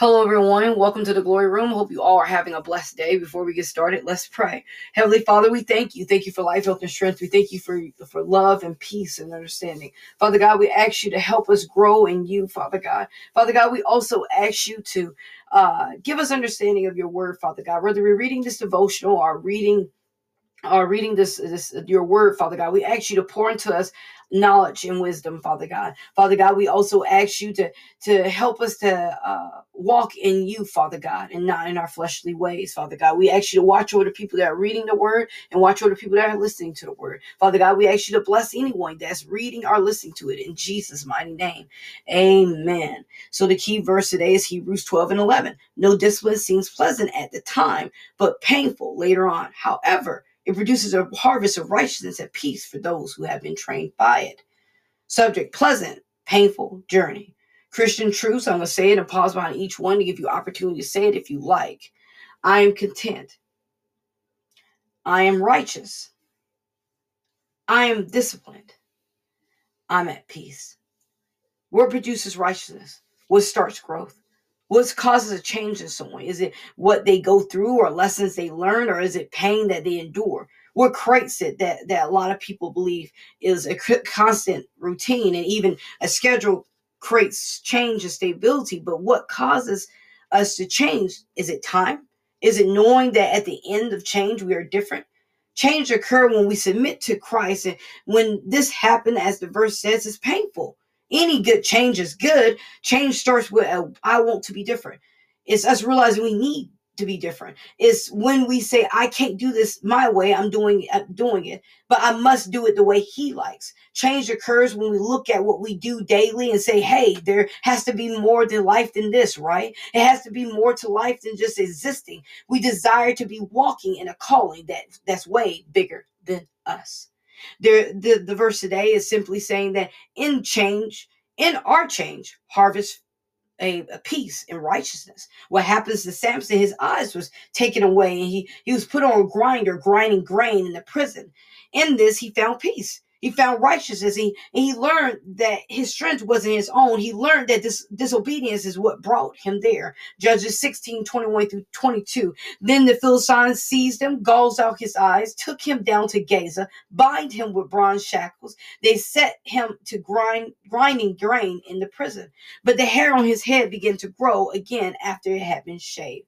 Hello, everyone. Welcome to the Glory Room. Hope you all are having a blessed day. Before we get started, let's pray. Heavenly Father, we thank you. Thank you for life, health, and strength. We thank you for, for love and peace and understanding. Father God, we ask you to help us grow in you, Father God. Father God, we also ask you to uh, give us understanding of your word, Father God. Whether we're reading this devotional or reading uh, reading this, this your word, Father God. We ask you to pour into us knowledge and wisdom, Father God. Father God, we also ask you to to help us to uh, walk in you, Father God, and not in our fleshly ways, Father God. We ask you to watch over the people that are reading the word and watch over the people that are listening to the word, Father God. We ask you to bless anyone that's reading or listening to it in Jesus' mighty name, Amen. So the key verse today is Hebrews 12 and 11. No discipline seems pleasant at the time, but painful later on. However it produces a harvest of righteousness and peace for those who have been trained by it. Subject pleasant, painful journey. Christian truths, I'm going to say it and pause behind each one to give you opportunity to say it if you like. I am content. I am righteous. I am disciplined. I'm at peace. What produces righteousness? What starts growth? What causes a change in someone? Is it what they go through or lessons they learn, or is it pain that they endure? What creates it that, that a lot of people believe is a constant routine and even a schedule creates change and stability. But what causes us to change? Is it time? Is it knowing that at the end of change we are different? Change occur when we submit to Christ. And when this happened, as the verse says, it's painful any good change is good. Change starts with a, I want to be different. It's us realizing we need to be different. It's when we say I can't do this my way. I'm doing I'm doing it, but I must do it the way He likes. Change occurs when we look at what we do daily and say, "Hey, there has to be more to life than this, right? It has to be more to life than just existing." We desire to be walking in a calling that that's way bigger than us. The, the, the verse today is simply saying that in change, in our change, harvest a, a, peace and righteousness. What happens to Samson, his eyes was taken away and he, he was put on a grinder, grinding grain in the prison. In this, he found peace. He found righteousness. He, and he learned that his strength wasn't his own. He learned that this disobedience is what brought him there. Judges 16, 21 through 22. Then the Philistines seized him, gouged out his eyes, took him down to Gaza, bind him with bronze shackles. They set him to grind, grinding grain in the prison. But the hair on his head began to grow again after it had been shaved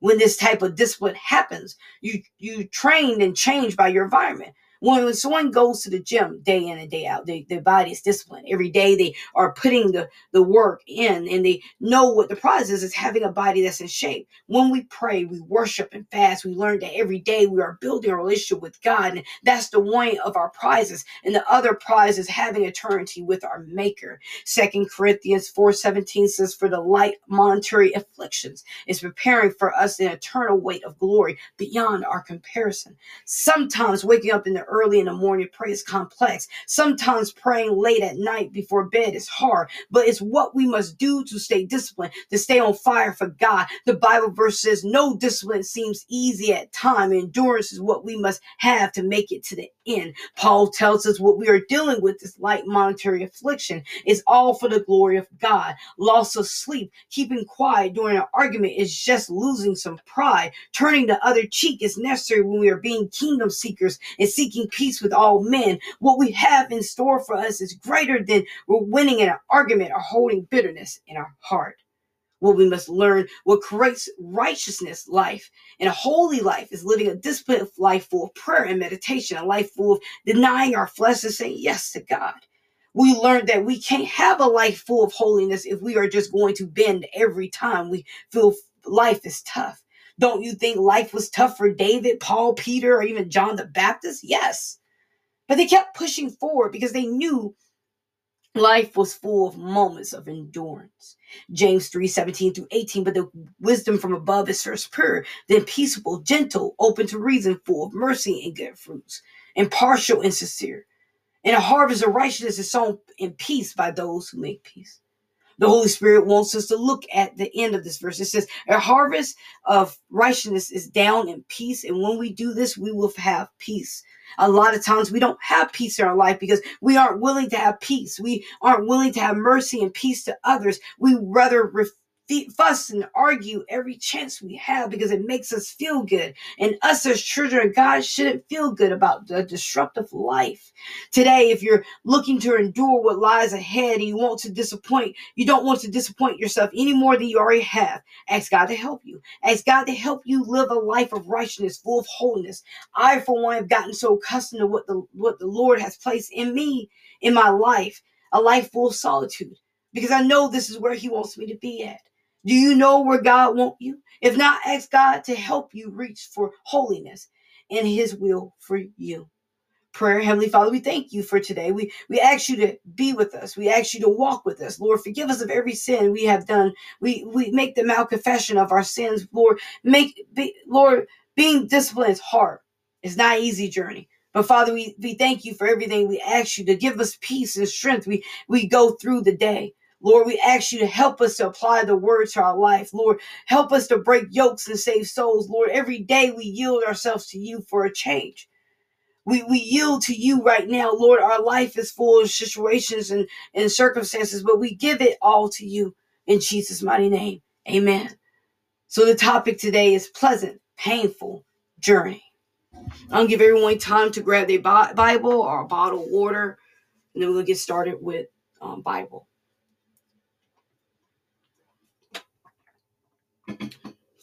when this type of discipline happens you you trained and changed by your environment when someone goes to the gym day in and day out, they, their body is disciplined. Every day they are putting the, the work in and they know what the prize is, is having a body that's in shape. When we pray, we worship and fast, we learn that every day we are building a relationship with God. And that's the one of our prizes. And the other prize is having eternity with our maker. Second Corinthians 4.17 says, for the light monetary afflictions is preparing for us an eternal weight of glory beyond our comparison. Sometimes waking up in the early in the morning pray is complex. Sometimes praying late at night before bed is hard, but it's what we must do to stay disciplined, to stay on fire for God. The Bible verse says, No discipline seems easy at time. Endurance is what we must have to make it to the end. Paul tells us what we are dealing with, this light monetary affliction, is all for the glory of God. Loss of sleep, keeping quiet during an argument is just losing some pride. Turning the other cheek is necessary when we are being kingdom seekers and seeking peace with all men. What we have in store for us is greater than we're winning in an argument or holding bitterness in our heart. What we must learn, what creates righteousness life and a holy life is living a disciplined life full of prayer and meditation, a life full of denying our flesh and saying yes to God. We learned that we can't have a life full of holiness if we are just going to bend every time we feel life is tough. Don't you think life was tough for David, Paul, Peter, or even John the Baptist? Yes. But they kept pushing forward because they knew life was full of moments of endurance. James 3 17 through 18. But the wisdom from above is first pure, then peaceable, gentle, open to reason, full of mercy and good fruits, impartial and sincere. And a harvest of righteousness is sown in peace by those who make peace the Holy Spirit wants us to look at the end of this verse. It says, A harvest of righteousness is down in peace. And when we do this, we will have peace. A lot of times we don't have peace in our life because we aren't willing to have peace. We aren't willing to have mercy and peace to others. We rather fuss and argue every chance we have because it makes us feel good. And us as children of God shouldn't feel good about the disruptive life. Today, if you're looking to endure what lies ahead and you want to disappoint, you don't want to disappoint yourself any more than you already have. Ask God to help you. Ask God to help you live a life of righteousness, full of holiness. I, for one, have gotten so accustomed to what the what the Lord has placed in me in my life, a life full of solitude because I know this is where He wants me to be at. Do you know where God wants you? If not, ask God to help you reach for holiness and His will for you. Prayer, Heavenly Father, we thank you for today. We we ask you to be with us. We ask you to walk with us. Lord, forgive us of every sin we have done. We we make the malconfession of our sins. Lord, make be, Lord, being disciplined is hard. It's not an easy journey. But Father, we, we thank you for everything. We ask you to give us peace and strength. We we go through the day. Lord, we ask you to help us to apply the word to our life. Lord, help us to break yokes and save souls. Lord, every day we yield ourselves to you for a change. We, we yield to you right now. Lord, our life is full of situations and, and circumstances, but we give it all to you in Jesus' mighty name. Amen. So the topic today is pleasant, painful journey. I'll give everyone time to grab their Bible or a bottle of water, and then we'll get started with um, Bible.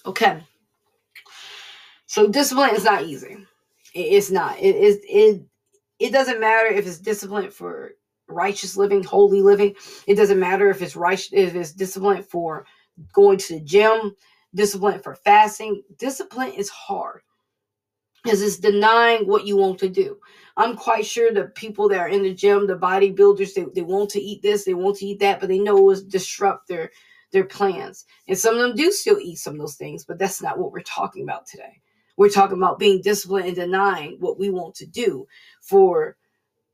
Okay. So discipline is not easy. It's not. It is it, it doesn't matter if it's discipline for righteous living, holy living. It doesn't matter if it's right if it's discipline for going to the gym, discipline for fasting. Discipline is hard because it's denying what you want to do. I'm quite sure the people that are in the gym, the bodybuilders, they, they want to eat this, they want to eat that, but they know it's disrupt their their plans. And some of them do still eat some of those things, but that's not what we're talking about today. We're talking about being disciplined and denying what we want to do for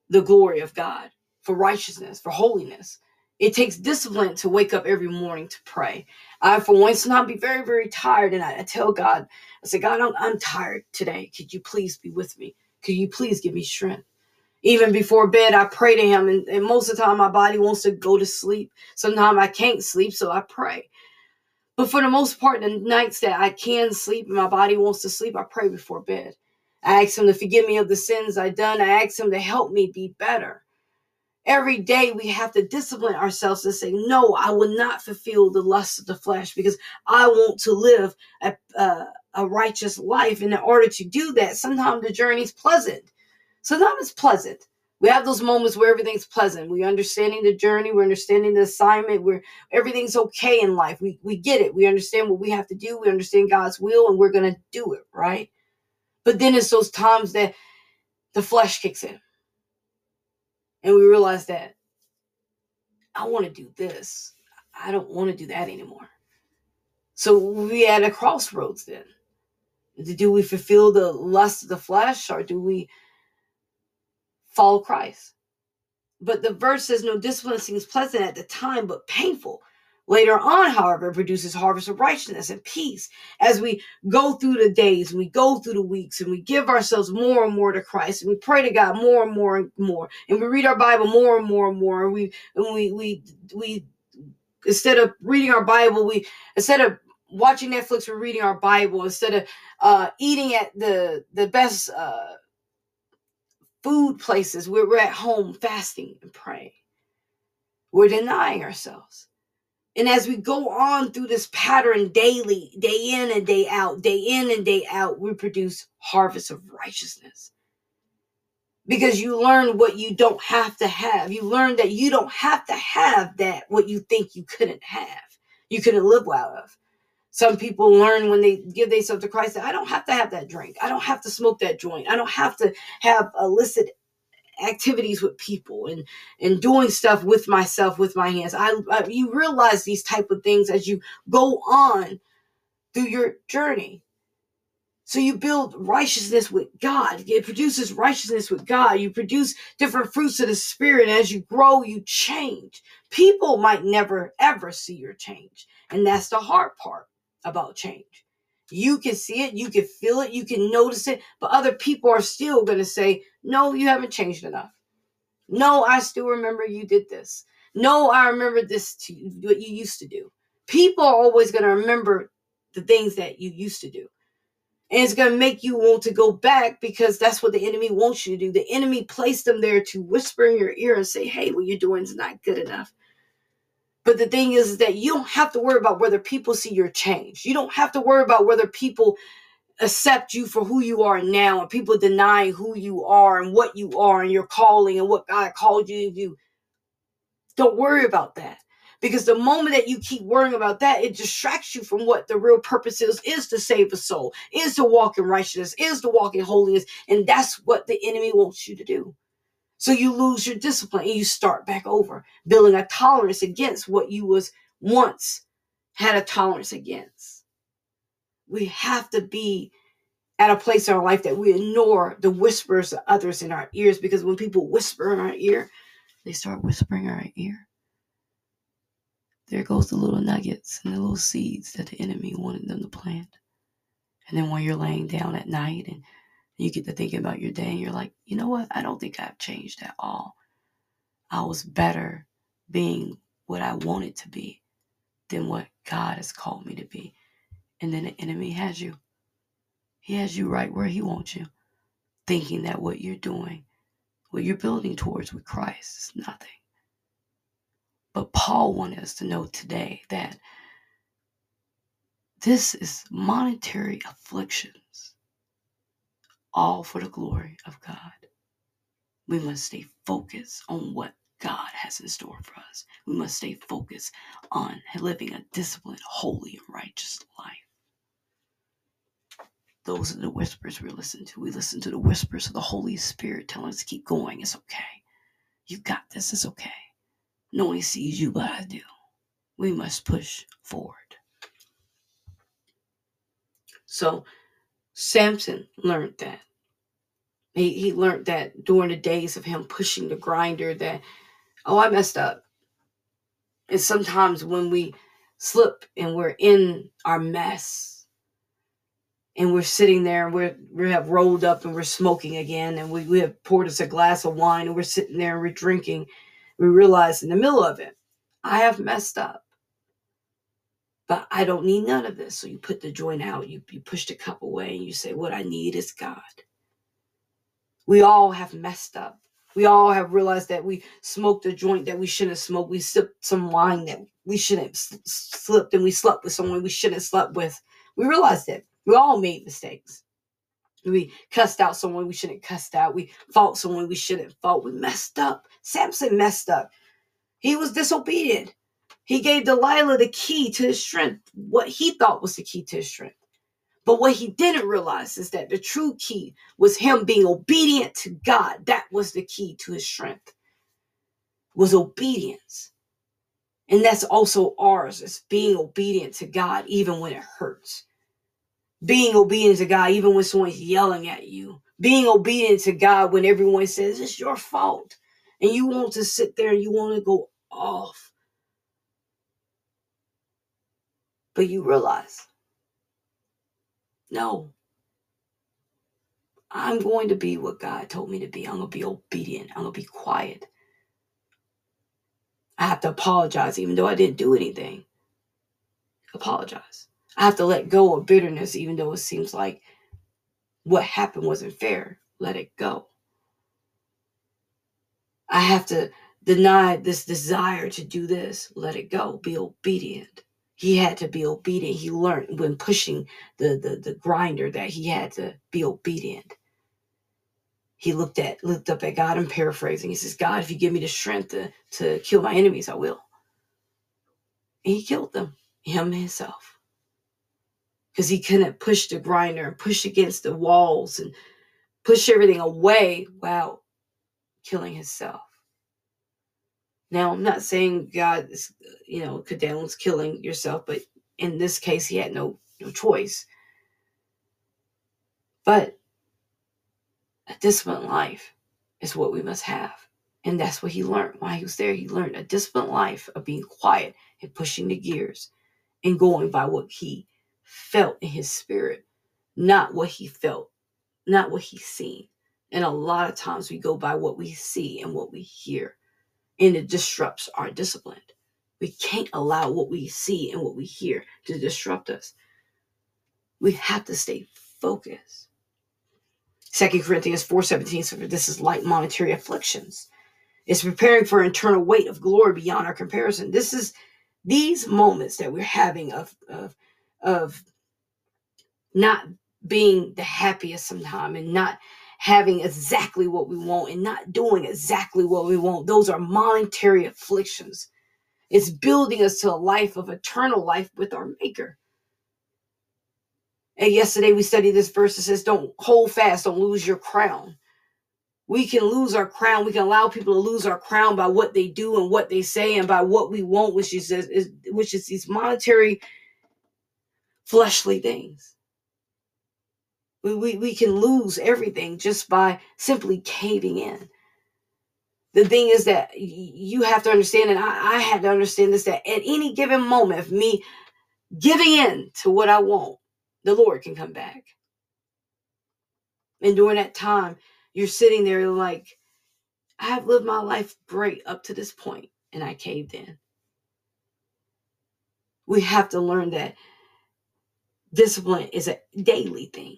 the glory of God, for righteousness, for holiness. It takes discipline to wake up every morning to pray. I, for once, not be very, very tired, and I, I tell God, I say, God, I'm, I'm tired today. Could you please be with me? Could you please give me strength? Even before bed i pray to him and, and, most of the time my body wants to go to sleep. Sometimes i can't sleep so i pray. But for the most part the nights that i can sleep and my body wants to sleep i pray before bed. I ask him to forgive me of the sins i've done. I ask him to help me be better. Every day we have to discipline ourselves and say no i will not fulfill the lust of the flesh because i want to live a, a, a righteous life. And in order to do that sometimes the journey is pleasant sometimes it's pleasant. We have those moments where everything's pleasant. We're understanding the journey, we're understanding the assignment, where everything's okay in life. We we get it. We understand what we have to do, we understand God's will, and we're gonna do it, right? But then it's those times that the flesh kicks in. And we realize that I want to do this. I don't want to do that anymore. So we at a crossroads then. Do we fulfill the lust of the flesh or do we follow Christ. But the verse says, No discipline seems pleasant at the time, but painful. Later on, however, it produces harvest of righteousness and peace as we go through the days and we go through the weeks and we give ourselves more and more to Christ and we pray to God more and more and more and we read our Bible more and more and more and we and we we we instead of reading our Bible we instead of watching Netflix we're reading our Bible instead of uh, eating at the the best uh, food places where we're at home fasting and praying. We're denying ourselves. And as we go on through this pattern daily, day in and day out, day in and day out, we produce harvest of righteousness. Because you learn what you don't have to have. You learn that you don't have to have that, what you think you couldn't have, you couldn't live out of. Some people learn when they give themselves to Christ that I don't have to have that drink. I don't have to smoke that joint. I don't have to have illicit activities with people and and doing stuff with myself with my hands. I, I you realize these type of things as you go on through your journey. So you build righteousness with God. It produces righteousness with God. You produce different fruits of the spirit. As you grow, you change. People might never ever see your change. And that's the hard part about change. You can see it, you can feel it, you can notice it, but other people are still going to say, No, you haven't changed enough. No, I still remember you did this. No, I remember this to what you used to do. People are always going to remember the things that you used to do. And it's going to make you want to go back because that's what the enemy wants you to do. The enemy placed them there to whisper in your ear and say, hey, what you're doing is not good enough. But the thing is that you don't have to worry about whether people see your change. You don't have to worry about whether people accept you for who you are now and people denying who you are and what you are and your calling and what God called you to do. Don't worry about that. Because the moment that you keep worrying about that, it distracts you from what the real purpose is, is to save a soul, is to walk in righteousness, is to walk in holiness. And that's what the enemy wants you to do. So you lose your discipline and you start back over, building a tolerance against what you was once had a tolerance against. We have to be at a place in our life that we ignore the whispers of others in our ears because when people whisper in our ear, they start whispering in our ear. There goes the little nuggets and the little seeds that the enemy wanted them to plant. And then when you're laying down at night and you get to thinking about your day and you're like, you know what? I don't think I've changed at all. I was better being what I wanted to be than what God has called me to be. And then the enemy has you. He has you right where he wants you, thinking that what you're doing, what you're building towards with Christ is nothing. But Paul wanted us to know today that this is monetary afflictions, all for the glory of God. We must stay focused on what God has in store for us. We must stay focused on living a disciplined, holy, and righteous life. Those are the whispers we listen to. We listen to the whispers of the Holy Spirit telling us to keep going. It's okay. You got this. It's okay. No one sees you, but I do. We must push forward. So Samson learned that. He, he learned that during the days of him pushing the grinder that, oh, I messed up. And sometimes when we slip and we're in our mess and we're sitting there and we're, we have rolled up and we're smoking again and we, we have poured us a glass of wine and we're sitting there and we're drinking we realize in the middle of it, I have messed up. But I don't need none of this. So you put the joint out, you, you push the cup away, and you say, What I need is God. We all have messed up. We all have realized that we smoked a joint that we shouldn't have smoked. We sipped some wine that we shouldn't have slipped, and we slept with someone we shouldn't slept with. We realized it. We all made mistakes. We cussed out someone we shouldn't cussed out. We fought someone we shouldn't fought. We messed up. Samson messed up. He was disobedient. He gave Delilah the key to his strength, what he thought was the key to his strength. But what he didn't realize is that the true key was him being obedient to God. That was the key to his strength. Was obedience. And that's also ours, is being obedient to God even when it hurts being obedient to God even when someone's yelling at you, being obedient to God when everyone says it's your fault, and you want to sit there and you want to go off. But you realize, no, I'm going to be what God told me to be. I'm going to be obedient. I'm going to be quiet. I have to apologize even though I didn't do anything. Apologize. I have to let go of bitterness, even though it seems like what happened wasn't fair. Let it go. I have to deny this desire to do this. Let it go. Be obedient. He had to be obedient. He learned when pushing the, the, the grinder that he had to be obedient. He looked at looked up at God and paraphrasing. He says, God, if you give me the strength to, to kill my enemies, I will. And he killed them, him himself because he couldn't push the grinder and push against the walls and push everything away while killing himself. Now, I'm not saying God is, you know, condones killing yourself, but in this case, he had no no choice. But a disciplined life is what we must have. And that's what he learned while he was there. He learned a disciplined life of being quiet and pushing the gears and going by what he felt in his spirit, not what he felt, not what he's seen. And a lot of times we go by what we see and what we hear, and it disrupts our discipline. We can't allow what we see and what we hear to disrupt us. We have to stay focused. Second Corinthians 4:17 so this is light monetary afflictions. It's preparing for internal weight of glory beyond our comparison. This is these moments that we're having of of of not being the happiest sometime and not having exactly what we want and not doing exactly what we want. Those are monetary afflictions. It's building us to a life of eternal life with our Maker. And yesterday we studied this verse that says, Don't hold fast, don't lose your crown. We can lose our crown. We can allow people to lose our crown by what they do and what they say and by what we want, which is, is which is these monetary, fleshly things. We, we, we can lose everything just by simply caving in. The thing is that you have to understand, and I, I had to understand this that at any given moment of me giving in to what I want, the Lord can come back. And during that time, you're sitting there like, I have lived my life great up to this point, and I caved in. We have to learn that discipline is a daily thing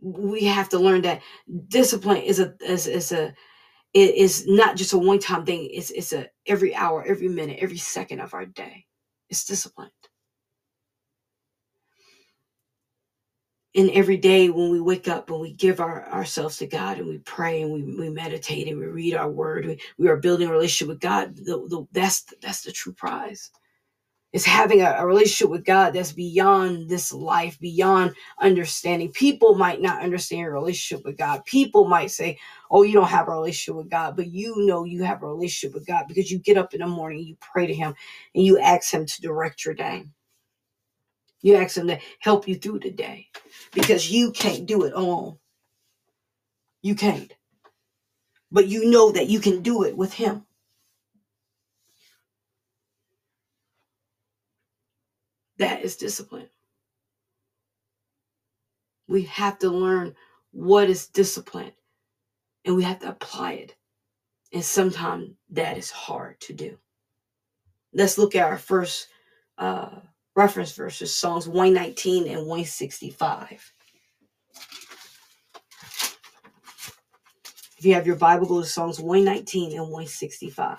we have to learn that discipline is a is, is a it is not just a one time thing it's it's a every hour every minute every second of our day it's disciplined and every day when we wake up and we give our, ourselves to God and we pray and we, we meditate and we read our word, we, we are building a relationship with God. The, the, that's, that's the true prize is having a, a, relationship with God that's beyond this life, beyond understanding. People might not understand your relationship with God. People might say, Oh, you don't have a relationship with God, but you know you have a relationship with God because you get up in the morning, you pray to Him, and you ask Him to direct your day. You ask Him to help you through the day because you can't do it alone. You can't. But you know that you can do it with Him. That is discipline. We have to learn what is discipline and we have to apply it. And sometimes that is hard to do. Let's look at our first uh, reference verses Psalms 119 and 165. If you have your Bible, go to Psalms 119 and 165.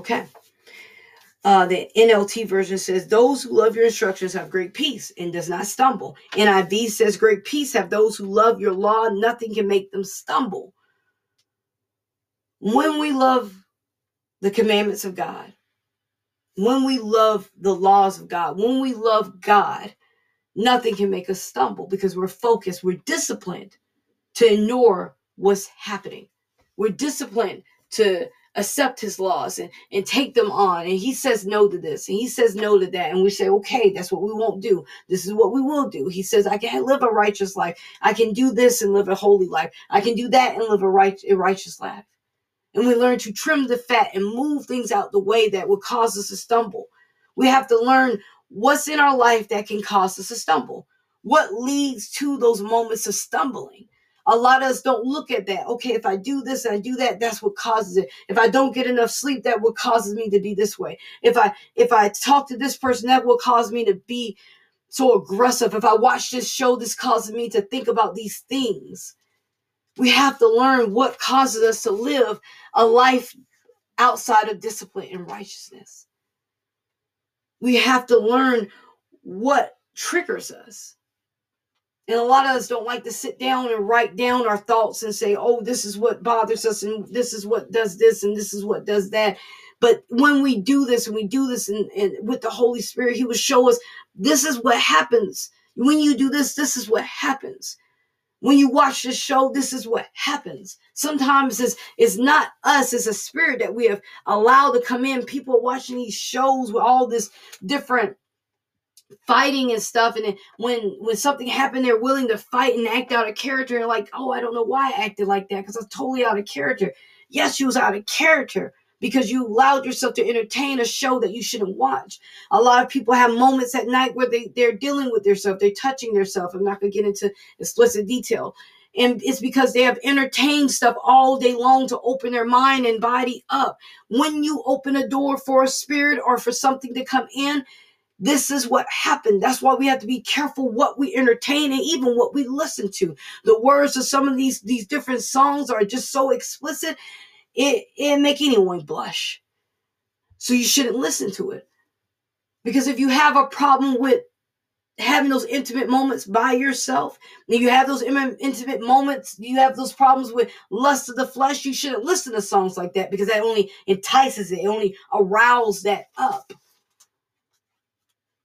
Okay. Uh, the NLT version says, Those who love your instructions have great peace and does not stumble. NIV says, Great peace have those who love your law. Nothing can make them stumble. When we love the commandments of God, when we love the laws of God, when we love God, nothing can make us stumble because we're focused, we're disciplined to ignore what's happening. We're disciplined to accept his laws and, and take them on. And he says no to this and he says no to that. And we say, okay, that's what we won't do. This is what we will do. He says, I can live a righteous life. I can do this and live a holy life. I can do that and live a, right, a righteous life. And we learn to trim the fat and move things out the way that would cause us to stumble. We have to learn what's in our life that can cause us to stumble. What leads to those moments of stumbling? A lot of us don't look at that. Okay, if I do this and I do that, that's what causes it. If I don't get enough sleep, that what causes me to be this way. If I if I talk to this person, that will cause me to be so aggressive. If I watch this show, this causes me to think about these things. We have to learn what causes us to live a life outside of discipline and righteousness. We have to learn what triggers us. And a lot of us don't like to sit down and write down our thoughts and say, oh, this is what bothers us, and this is what does this, and this is what does that. But when we do this and we do this and, and with the Holy Spirit, He will show us this is what happens. When you do this, this is what happens. When you watch this show, this is what happens. Sometimes it's, it's not us, it's a spirit that we have allowed to come in. People watching these shows with all this different fighting and stuff and when when something happened they're willing to fight and act out of character and like oh i don't know why i acted like that because i was totally out of character yes she was out of character because you allowed yourself to entertain a show that you shouldn't watch. A lot of people have moments at night where they, they're dealing with themselves, they're touching themselves. I'm not going to get into explicit detail. And it's because they have entertained stuff all day long to open their mind and body up. When you open a door for a spirit or for something to come in, this is what happened. That's why we have to be careful what we entertain and even what we listen to. The words of some of these these different songs are just so explicit, it it make anyone blush. So you shouldn't listen to it. Because if you have a problem with having those intimate moments by yourself, and you have those intimate moments, you have those problems with lust of the flesh, you shouldn't listen to songs like that because that only entices it, it only arouses that up.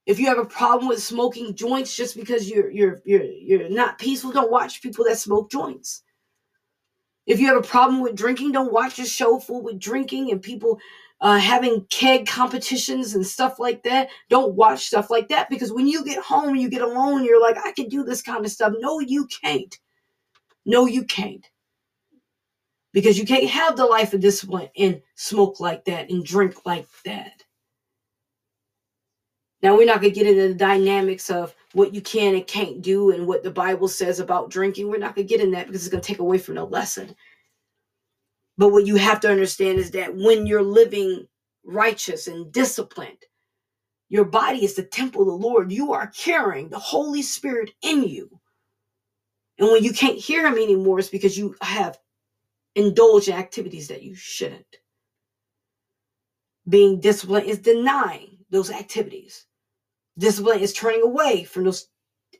If you have a problem with smoking joints just because you're you're you're you're not peaceful, don't watch people that smoke joints. If you have a problem with drinking, don't watch a show full with drinking and people uh, having keg competitions and stuff like that. Don't watch stuff like that because when you get home, you get alone, you're like, I can do this kind of stuff. No, you can't. No, you can't. Because you can't have the life of discipline and smoke like that and drink like that. Now, we're not going to get into the dynamics of what you can and can't do and what the Bible says about drinking. We're not going to get in that because it's going to take away from the lesson. But what you have to understand is that when you're living righteous and disciplined, your body is the temple of the Lord. You are carrying the Holy Spirit in you. And when you can't hear Him anymore, it's because you have indulged in activities that you shouldn't. Being disciplined is denying those activities. Discipline is turning away from those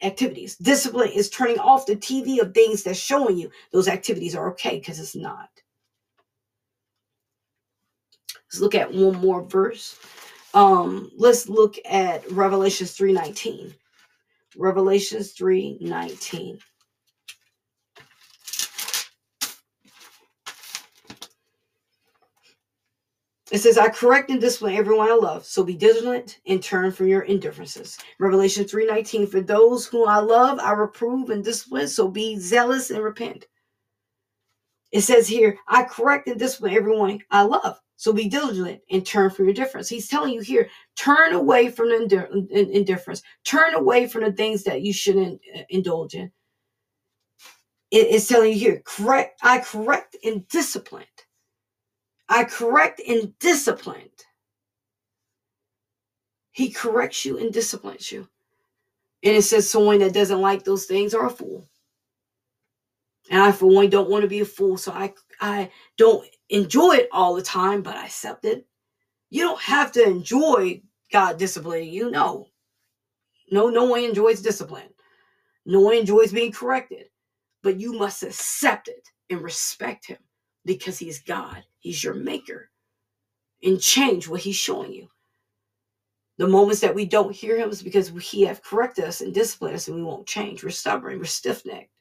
activities. Discipline is turning off the TV of things that's showing you those activities are okay because it's not. Let's look at one more verse. Um, let's look at Revelations 3:19. Revelations 3:19. It says, I correct and discipline everyone I love, so be vigilant and turn from your indifferences. Revelation 3.19, for those whom I love, I reprove and discipline, so be zealous and repent. It says here, I correct and discipline everyone I love, so be diligent and turn from your indifference. He's telling you here, turn away from the indifference. Turn away from the things that you shouldn't uh, indulge in. It's telling you here, correct, I correct and discipline I correct and disciplined. He corrects you and disciplines you. And it says someone that doesn't like those things are a fool. And I, for one, don't want to be a fool. So I, I don't enjoy it all the time, but I accept it. You don't have to enjoy God disciplining you. No. No, no one enjoys discipline. No one enjoys being corrected. But you must accept it and respect Him because He's God He's your maker. And change what he's showing you. The moments that we don't hear him is because he have corrected us and disciplined us and we won't change. We're stubborn. We're stiff-necked.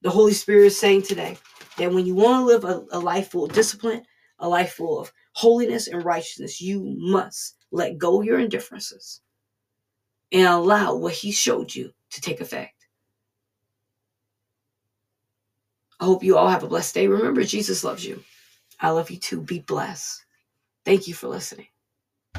The Holy Spirit is saying today that when you want to live a, a life full of discipline, a life full of holiness and righteousness, you must let go your indifferences and allow what he showed you to take effect. I hope you all have a blessed day. Remember, Jesus loves you. I love you too. Be blessed. Thank you for listening.